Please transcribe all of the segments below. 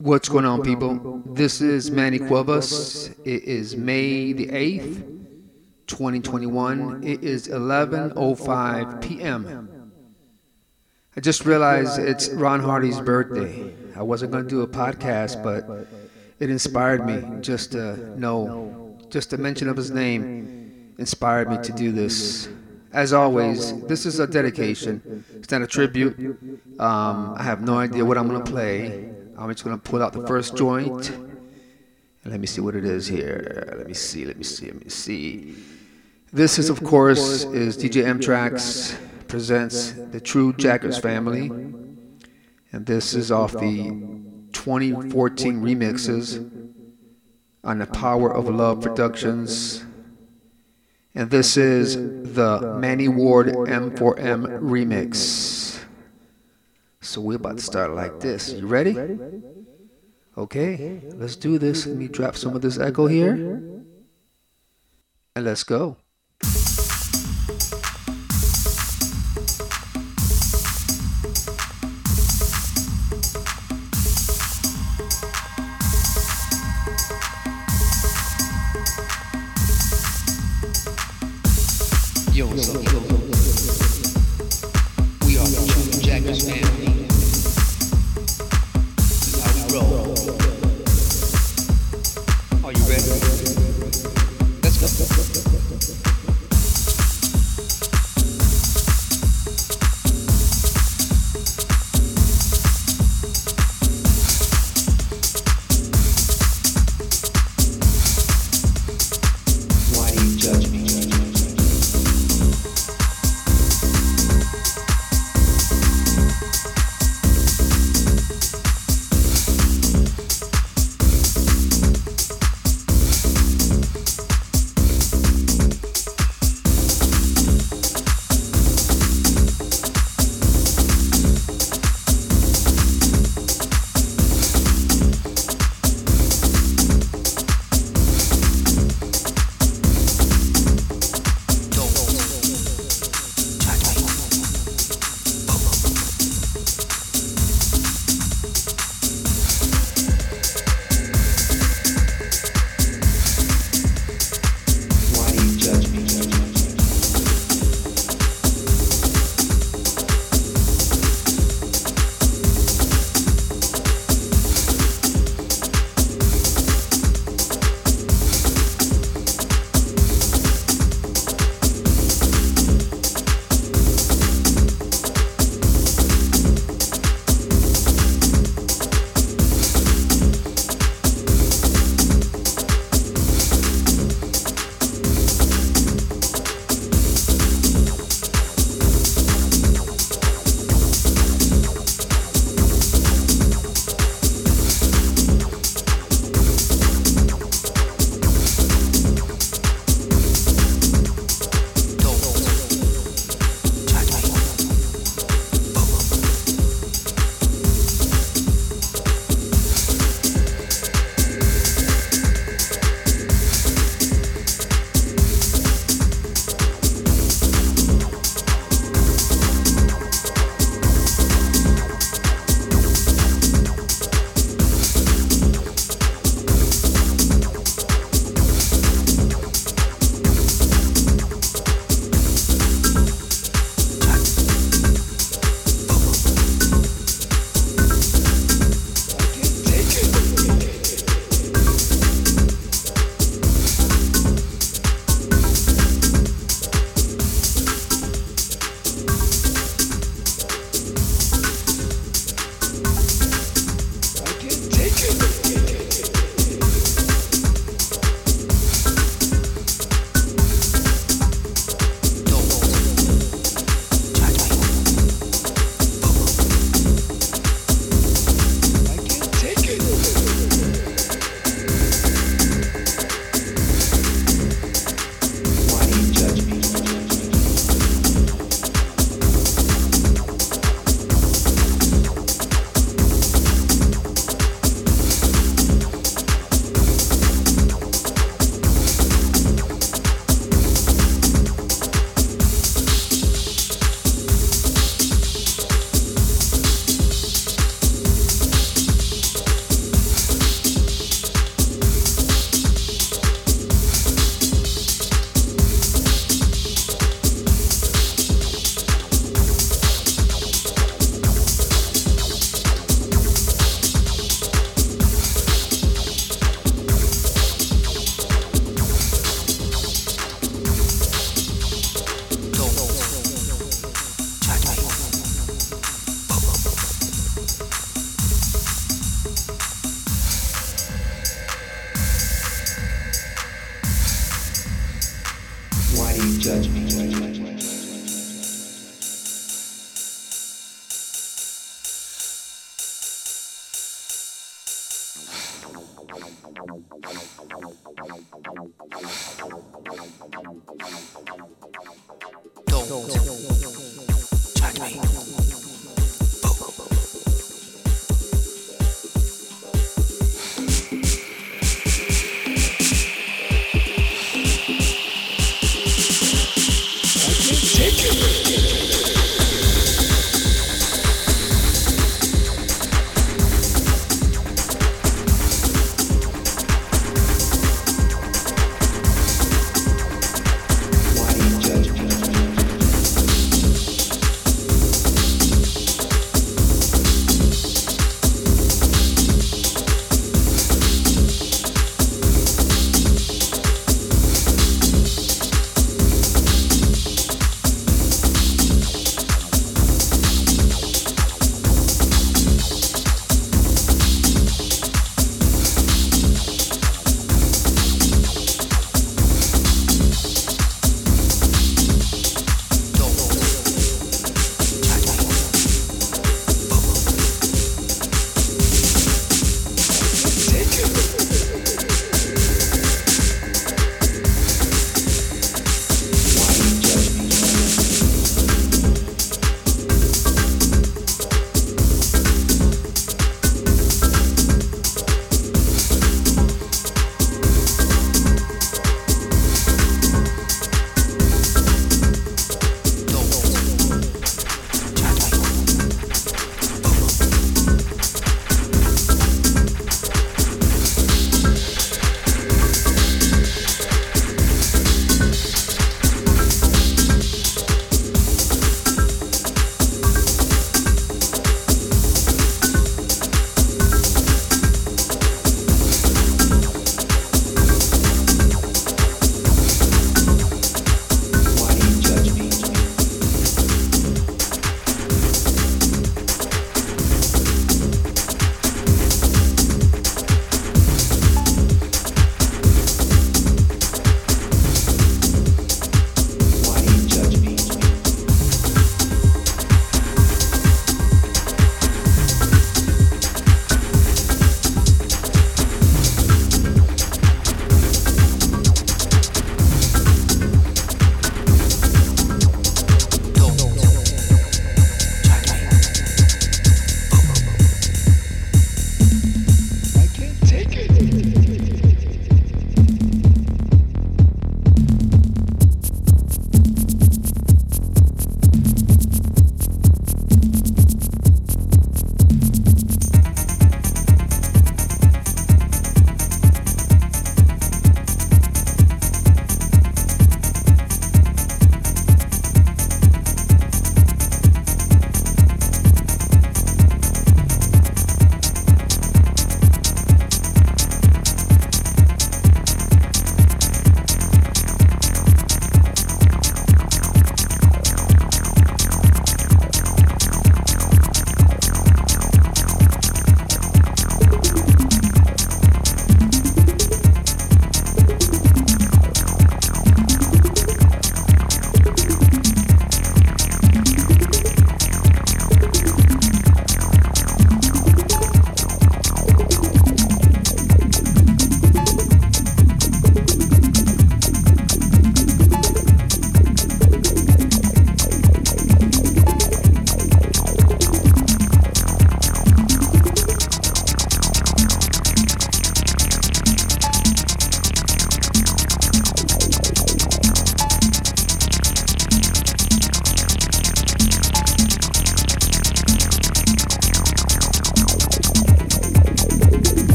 What's going on, people? This is Manny Cuevas. It is May the 8th, 2021. It is 11.05 p.m. I just realized it's Ron Hardy's birthday. I wasn't going to do a podcast, but it inspired me just to know, just the mention of his name inspired me to do this. As always, this is a dedication. It's not a tribute. Um, I have no idea what I'm going to play. I'm just gonna pull out the first joint. And let me see what it is here. Let me see, let me see, let me see. This is of course is DJ M-TRAXXX presents the True Jacker'z Phamily. And this is off the 2014 remixes on the Power of Love Productions. And this is the Manny Ward M4M remix. So we're about to start like this. You ready? Okay, let's do this. Let me drop some of this echo here. And let's go.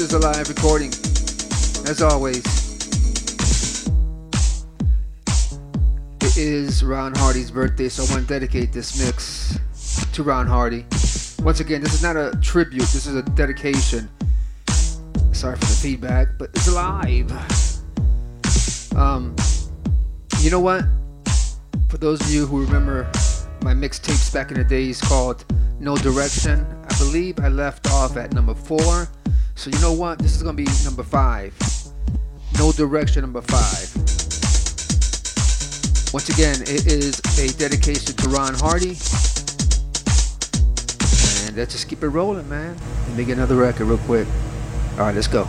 This is a live recording, as always. It is Ron Hardy's birthday, so I want to dedicate this mix to Ron Hardy. Once again, this is not a tribute, this is a dedication. Sorry for the feedback, but it's live. Um, you know what? For those of you who remember my mixtapes back in the days called No Direkshun, I believe I left off at number four. So you know what? This is gonna be number five. No Direkshun number five. Once again, it is a dedication to Ron Hardy. And let's just keep it rolling, man. Let me get another record real quick. All right, let's go.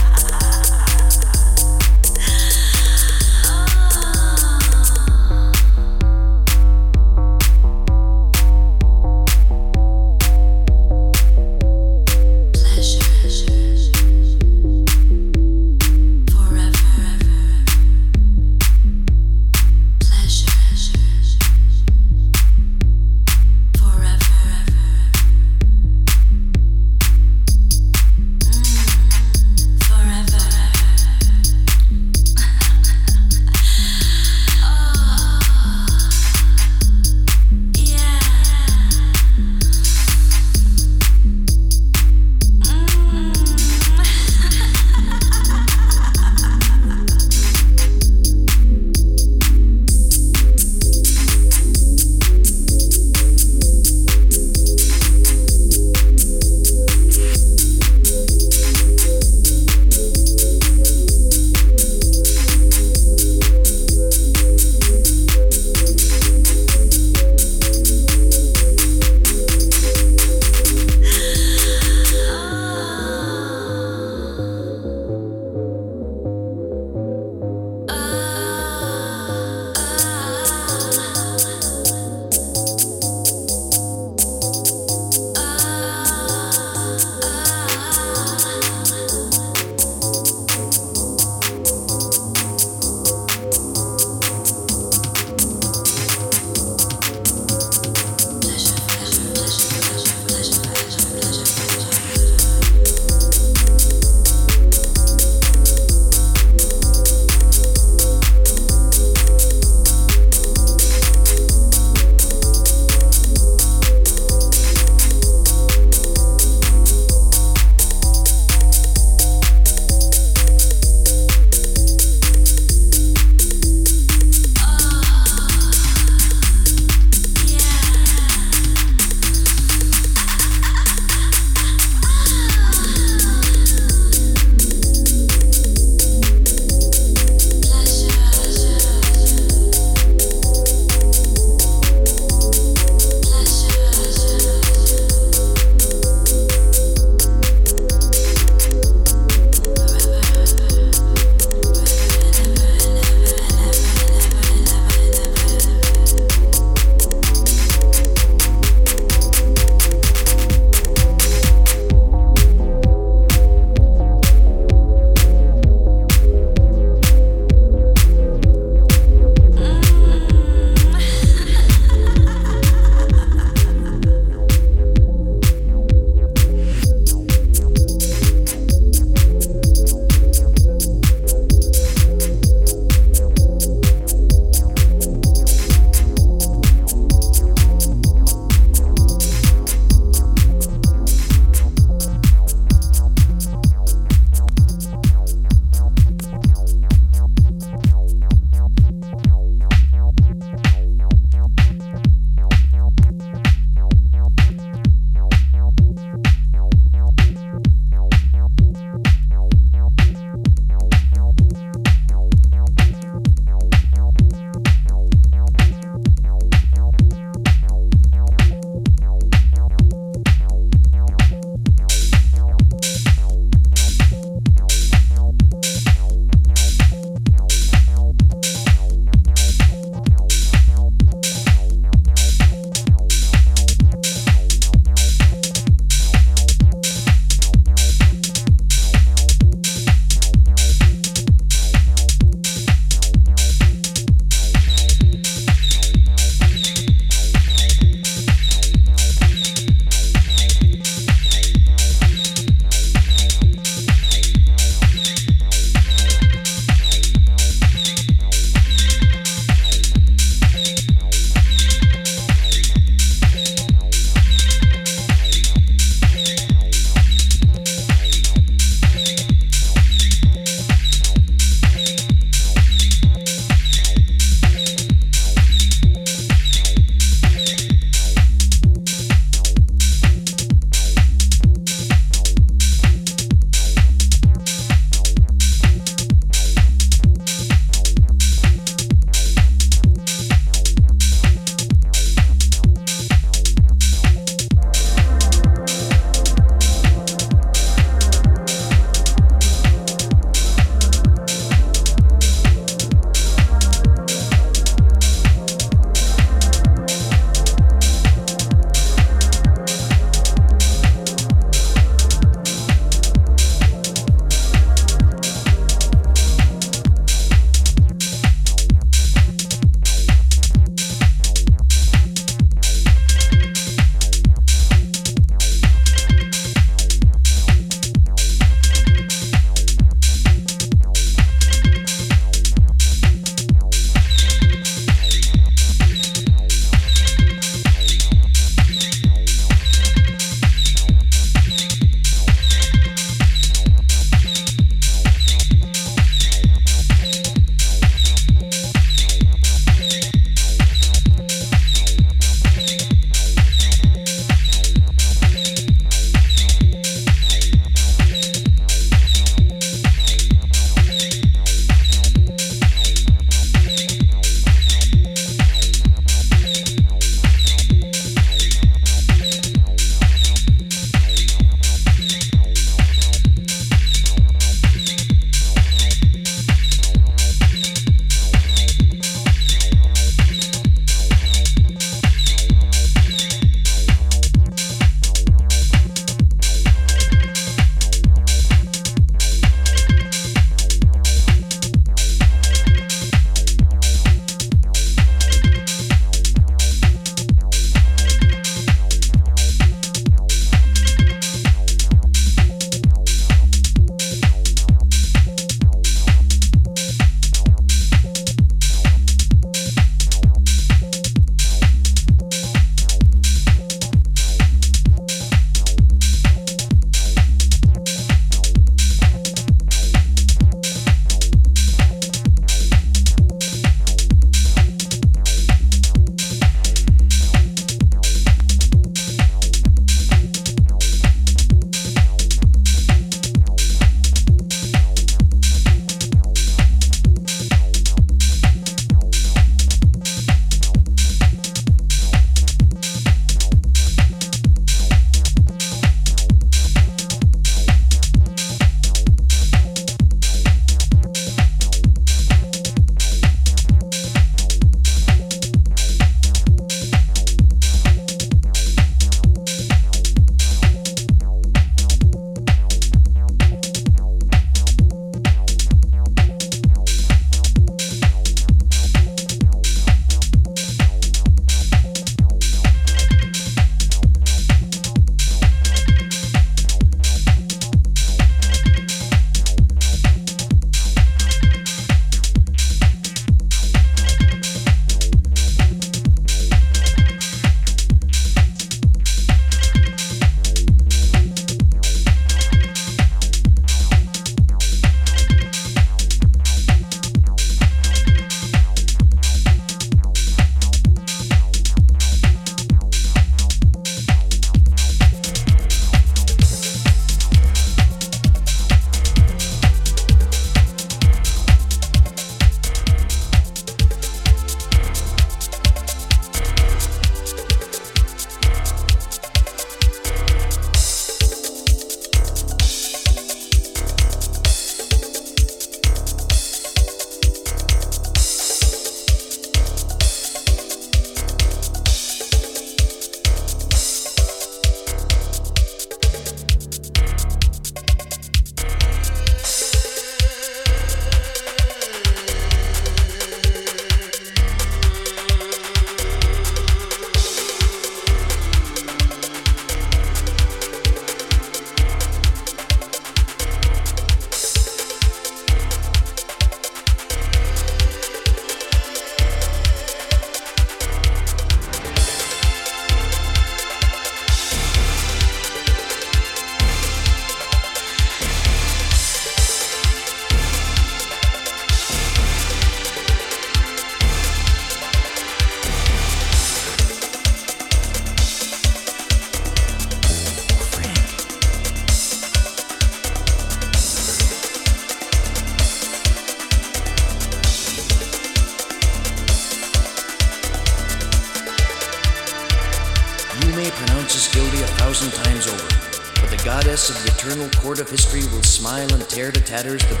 Tatters the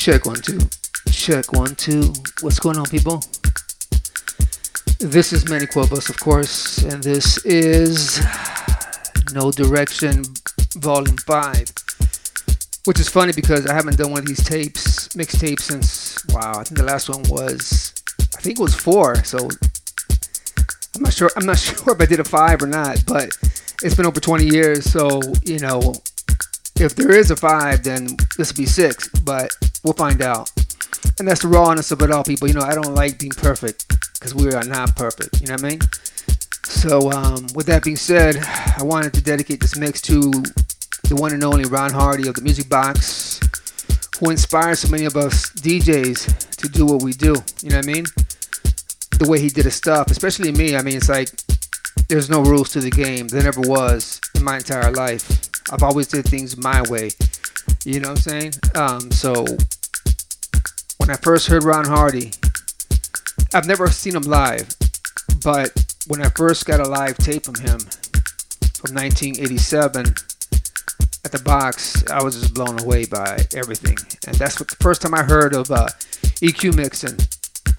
Check one, two. Check one, two. What's going on, people? This is Manny Cuevas, of course, and this is No Direkshun Volume 5. Which is funny because I haven't done one of these tapes, mixtapes, since, wow, I think the last one was, I think it was four, so I'm not sure, I'm not sure if I did a five or not, but it's been over 20 years, so, you know, if there is a five, then this will be six, but we'll find out. And that's the rawness of it all, people. You know, I don't like being perfect because we are not perfect. You know what I mean? So, um, with that being said, I wanted to dedicate this mix to the one and only Ron Hardy of the Music Box, who inspires so many of us DJs to do what we do. You know what I mean? The way he did his stuff, especially me. I mean, it's like there's no rules to the game. There never was in my entire life. I've always did things my way. You know what I'm saying? Um, so when I first heard Ron Hardy, I've never seen him live, but when I first got a live tape from him from 1987 at the box, I was just blown away by everything. And that's what the first time I heard of uh, EQ mixing.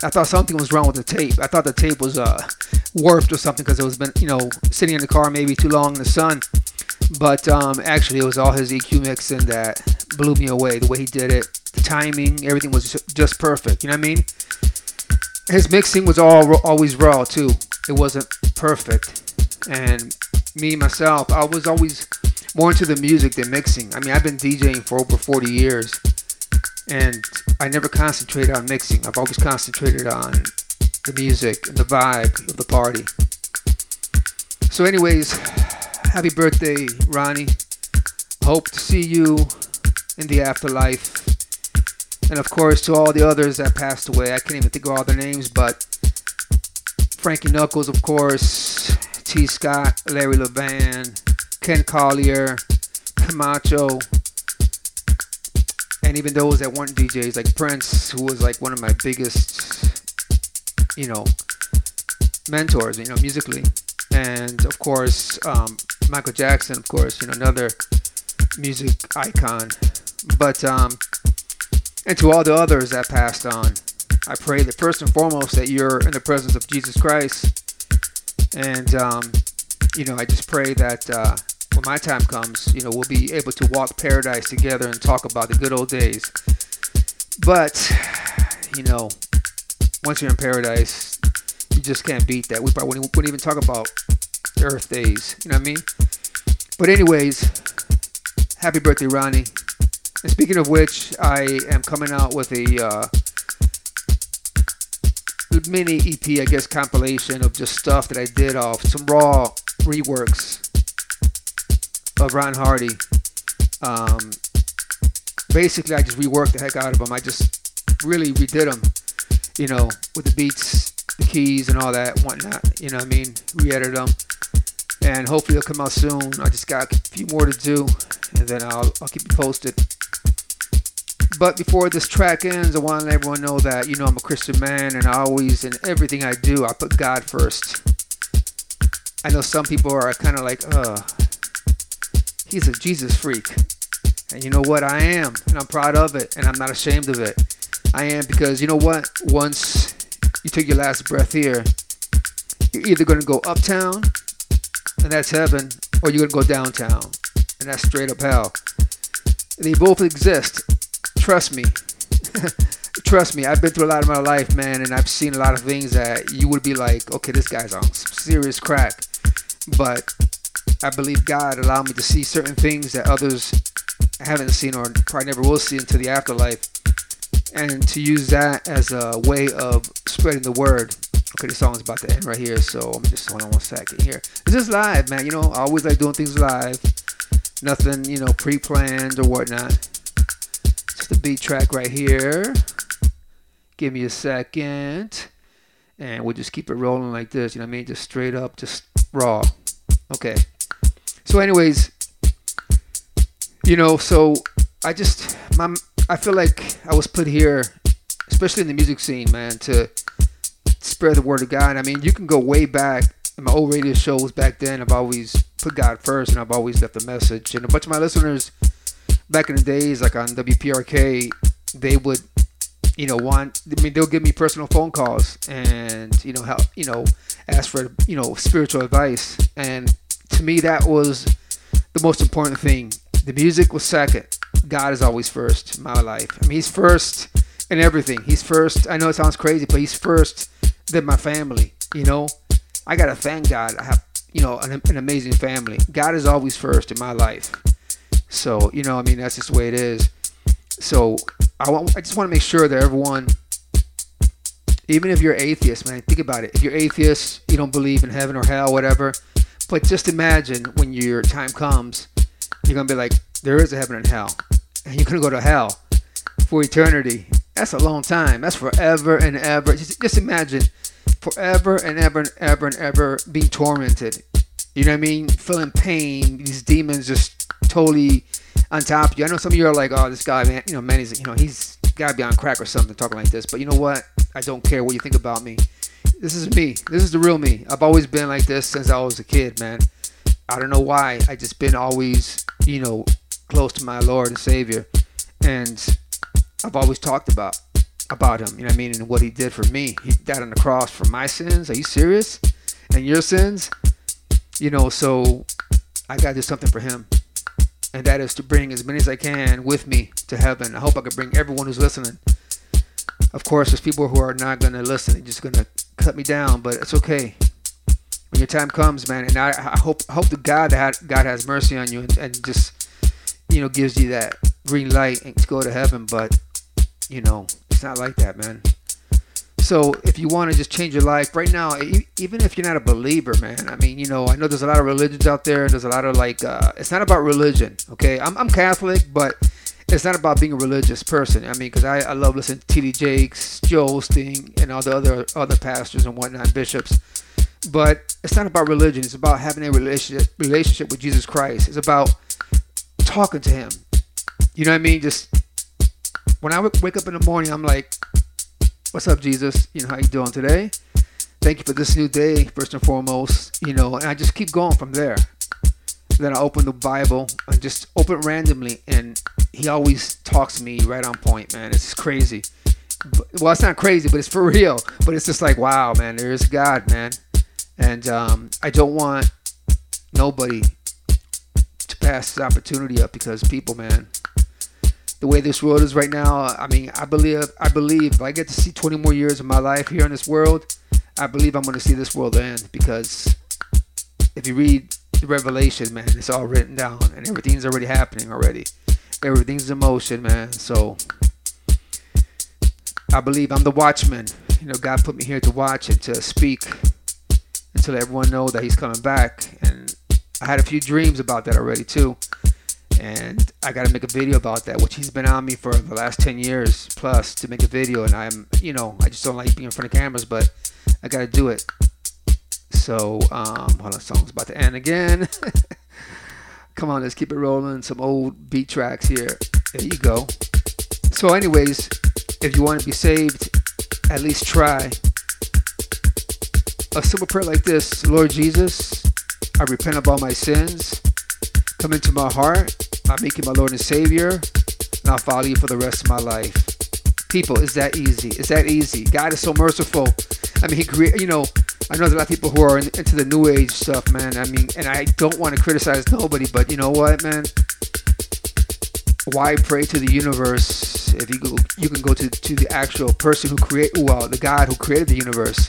I thought something was wrong with the tape. I thought the tape was uh, warped or something because it was been, you know, sitting in the car maybe too long in the sun. But um, actually, it was all his EQ mixing that blew me away. The way he did it, the timing, everything was just perfect. You know what I mean? His mixing was all always raw too. It wasn't perfect. And me myself, I was always more into the music than mixing. I mean, I've been DJing for over 40 years, and I never concentrated on mixing. I've always concentrated on the music and the vibe of the party. So, anyways, happy birthday, Ronnie. Hope to see you in the afterlife. And of course, to all the others that passed away, I can't even think of all their names, but Frankie Knuckles, of course, T. Scott, Larry Levan, Ken Collier, Camacho, and even those that weren't DJs, like Prince, who was like one of my biggest, you know, mentors, you know, musically. And of course, um, Michael Jackson, of course, you know, another music icon. But, um, and to all the others that passed on, I pray that first and foremost that you're in the presence of Jesus Christ. And, um, you know, I just pray that uh, when my time comes, you know, we'll be able to walk paradise together and talk about the good old days. But, you know, once you're in paradise, you just can't beat that. We probably wouldn't, wouldn't even talk about Earth days. You know what I mean? But anyways, happy birthday, Ronnie. And speaking of which, I am coming out with a uh, mini EP, I guess, compilation of just stuff that I did off some raw reworks of Ron Hardy. Um, basically, I just reworked the heck out of them. I just really redid them, you know, with the beats, the keys, and all that, whatnot. You know what I mean? Re-edited them, and hopefully it'll come out soon. I just got a few more to do, and then I'll I'll keep you posted. But before this track ends, I want to let everyone know that you know I'm a Christian man, and I always in everything I do I put God first. I know some people are kind of like, uh, he's a Jesus freak. And you know what? I am. And I'm proud of it. And I'm not ashamed of it. I am because you know what? Once you take your last breath here, you're either going to go uptown, and that's heaven, or you're to go downtown, and that's straight up hell. They both exist. Trust me. Trust me. I've been through a lot of my life, man, and I've seen a lot of things that you would be like, okay, this guy's on serious crack. But I believe God allowed me to see certain things that others haven't seen or probably never will see until the afterlife. And to use that as a way of spreading the word. Okay, the song's about to end right here, so me just hold on one second here. It's just live, man. You know, I always like doing things live. Nothing, you know, pre-planned or whatnot. Just the beat track right here. Give me a second. And we'll just keep it rolling like this, you know what I mean? Just straight up, just raw. Okay. So, anyways, you know, so I just, my, I feel like I was put here, especially in the music scene, man, to spread the word of God. I mean, you can go way back in my old radio shows back then. I've always put God first, and I've always left a message. And a bunch of my listeners back in the days, like on WPRK, they would, you know, want. I mean, they'll give me personal phone calls and you know help, you know, ask for you know spiritual advice. And to me, that was the most important thing. The music was second. God is always first in my life. I mean, He's first in everything. He's first. I know it sounds crazy, but He's first than my family. You know, I gotta thank God. I have you know an, an amazing family. God is always first in my life. So you know, I mean, that's just the way it is. So I want, I just want to make sure that everyone, even if you're atheist, man, think about it. If you're atheist, you don't believe in heaven or hell, whatever. But just imagine when your time comes, you're gonna be like, there is a heaven and hell, and you're gonna go to hell for eternity. That's a long time. That's forever and ever. Just, just imagine forever and ever and ever and ever being tormented. You know what I mean? Feeling pain. These demons just totally on top of you. I know some of you are like, oh, this guy, man, you know, man, he's, you know, he's gotta be on crack or something talking like this. But you know what? I don't care what you think about me. This is me. This is the real me. I've always been like this since I was a kid, man. I don't know why. I just been always, you know, close to my Lord and Savior, and I've always talked about about him. You know what I mean? And what he did for me. He died on the cross for my sins. Are you serious? And your sins? You know, so I gotta do something for him. and that is to bring as many as I can with me to heaven. I hope I can bring everyone who's listening. Of course, there's people who are not to listen, they're just to cut me down, but it's okay. When your time comes, man, and I, I hope hope to God that God has mercy on you and, and just you know gives you that green light and to go to heaven. But you know, it's not like that, man. So if you want to just change your life right now, even if you're not a believer, man, I mean, you know, I know there's a lot of religions out there. There's a lot of like, uh, it's not about religion, okay? I'm, I'm Catholic, but it's not about being a religious person. I mean, because I, I love listening to T.D. Jakes, Joel Osteen, and all the other other pastors and whatnot, bishops. But it's not about religion. It's about having a relationship relationship with Jesus Christ. It's about talking to Him. You know what I mean? Just when I wake up in the morning, I'm like, "What's up, Jesus? You know how you doing today? Thank you for this new day, first and foremost. You know, and I just keep going from there. Then I open the Bible and just open randomly, and He always talks to me right on point, man. It's crazy. Well, it's not crazy, but it's for real. But it's just like, wow, man, there is God, man. And um, I don't want nobody to pass this opportunity up because people, man, the way this world is right now, I mean, I believe, I believe if I get to see 20 more years of my life here in this world, I believe I'm going to see this world end because if you read the Revelation, man, it's all written down and everything's already happening already. Everything's in motion, man. So I believe I'm the watchman. You know, God put me here to watch and to speak and to let everyone know that He's coming back. And I had a few dreams about that already too. And I got to make a video about that, which He's been on me for the last 10 years plus to make a video. And I'm, you know, I just don't like being in front of cameras, but I got to do it. So, um, hold on, song's about to end again. Come on, let's keep it rolling. Some old beat tracks here. There you go. So, anyways, if you want to be saved, at least try. A simple prayer like this Lord Jesus, I repent of all my sins. Come into my heart. I make you my Lord and Savior. And I'll follow you for the rest of my life. People, is that easy? Is that easy? God is so merciful. I mean, He created, you know, I know there's a lot of people who are in, into the new age stuff, man. I mean, and I don't want to criticize nobody, but you know what, man? Why pray to the universe if you go, you can go to, to the actual person who create well, the God who created the universe?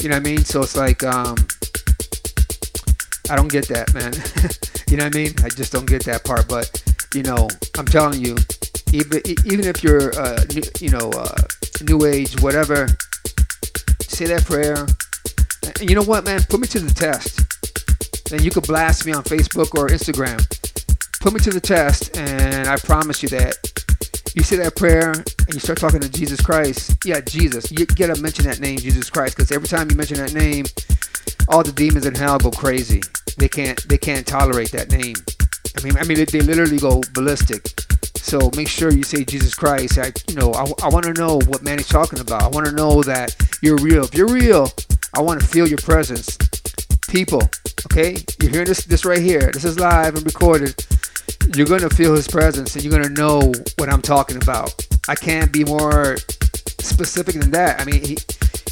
You know what I mean? So it's like, um, I don't get that, man. you know what I mean? I just don't get that part. But you know, I'm telling you, even even if you're, uh, new, you know, uh, new age, whatever, say that prayer. And you know what, man? Put me to the test. And you could blast me on Facebook or Instagram. Put me to the test, and I promise you that you say that prayer and you start talking to Jesus Christ. Yeah, Jesus. You gotta mention that name, Jesus Christ, because every time you mention that name, all the demons in hell go crazy. They can't they can't tolerate that name. I mean I mean they, literally go ballistic. So make sure you say Jesus Christ. I you know I, I want to know what man is talking about. I want to know that you're real. If you're real, I want to feel your presence. People, okay? You're hearing this this right here. This is live and recorded. You're gonna feel his presence and you're gonna know what I'm talking about. I can't be more specific than that. I mean he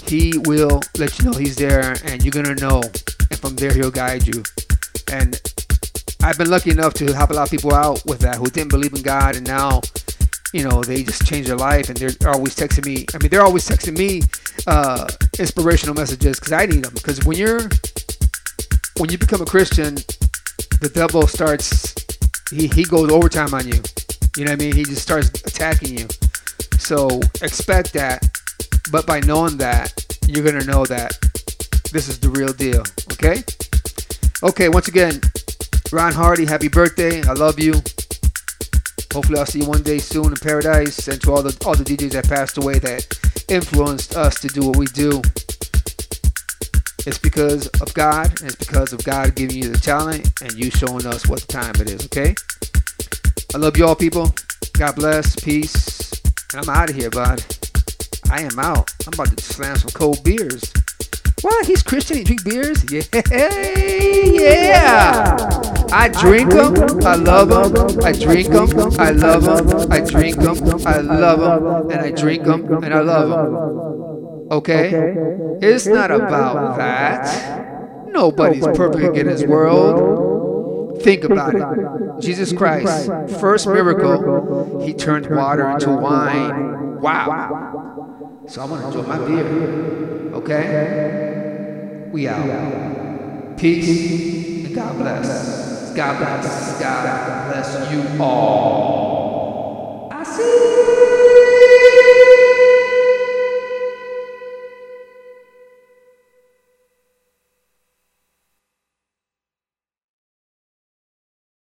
he will let you know he's there and you're gonna know and from there he'll guide you. And I've been lucky enough to help a lot of people out with that who didn't believe in God and now you know they just changed their life and they're always texting me i mean they're always texting me uh, inspirational messages because i need them because when you're when you become a christian the devil starts he, he goes overtime on you. You know what i mean? He just starts attacking you. So expect that but by knowing that you're gonna know that this is the real deal okay? Okay once again ron hardy happy birthday. I love you. Hopefully, I'll see you one day soon in paradise. And to all the all the DJs that passed away that influenced us to do what we do, it's because of God, and it's because of God giving you the talent and you showing us what time it is. Okay. I love you all, people. God bless. Peace. And I'm out of here, bud. I am out. I'm about to slam some cold beers. What? He's Christian. He drink beers? Yeah, yeah. I drink them. I love them. I drink them. I love them. I drink them. I love them. And I drink them. And I love them. Okay? It's not about that. Nobody's perfect in this world. Think about it. Jesus Christ, first miracle, he turned water into wine. Wow. So I'm gonna enjoy my beer. Okay? We out. Peace and God bless. God bless. God bless you all. I see.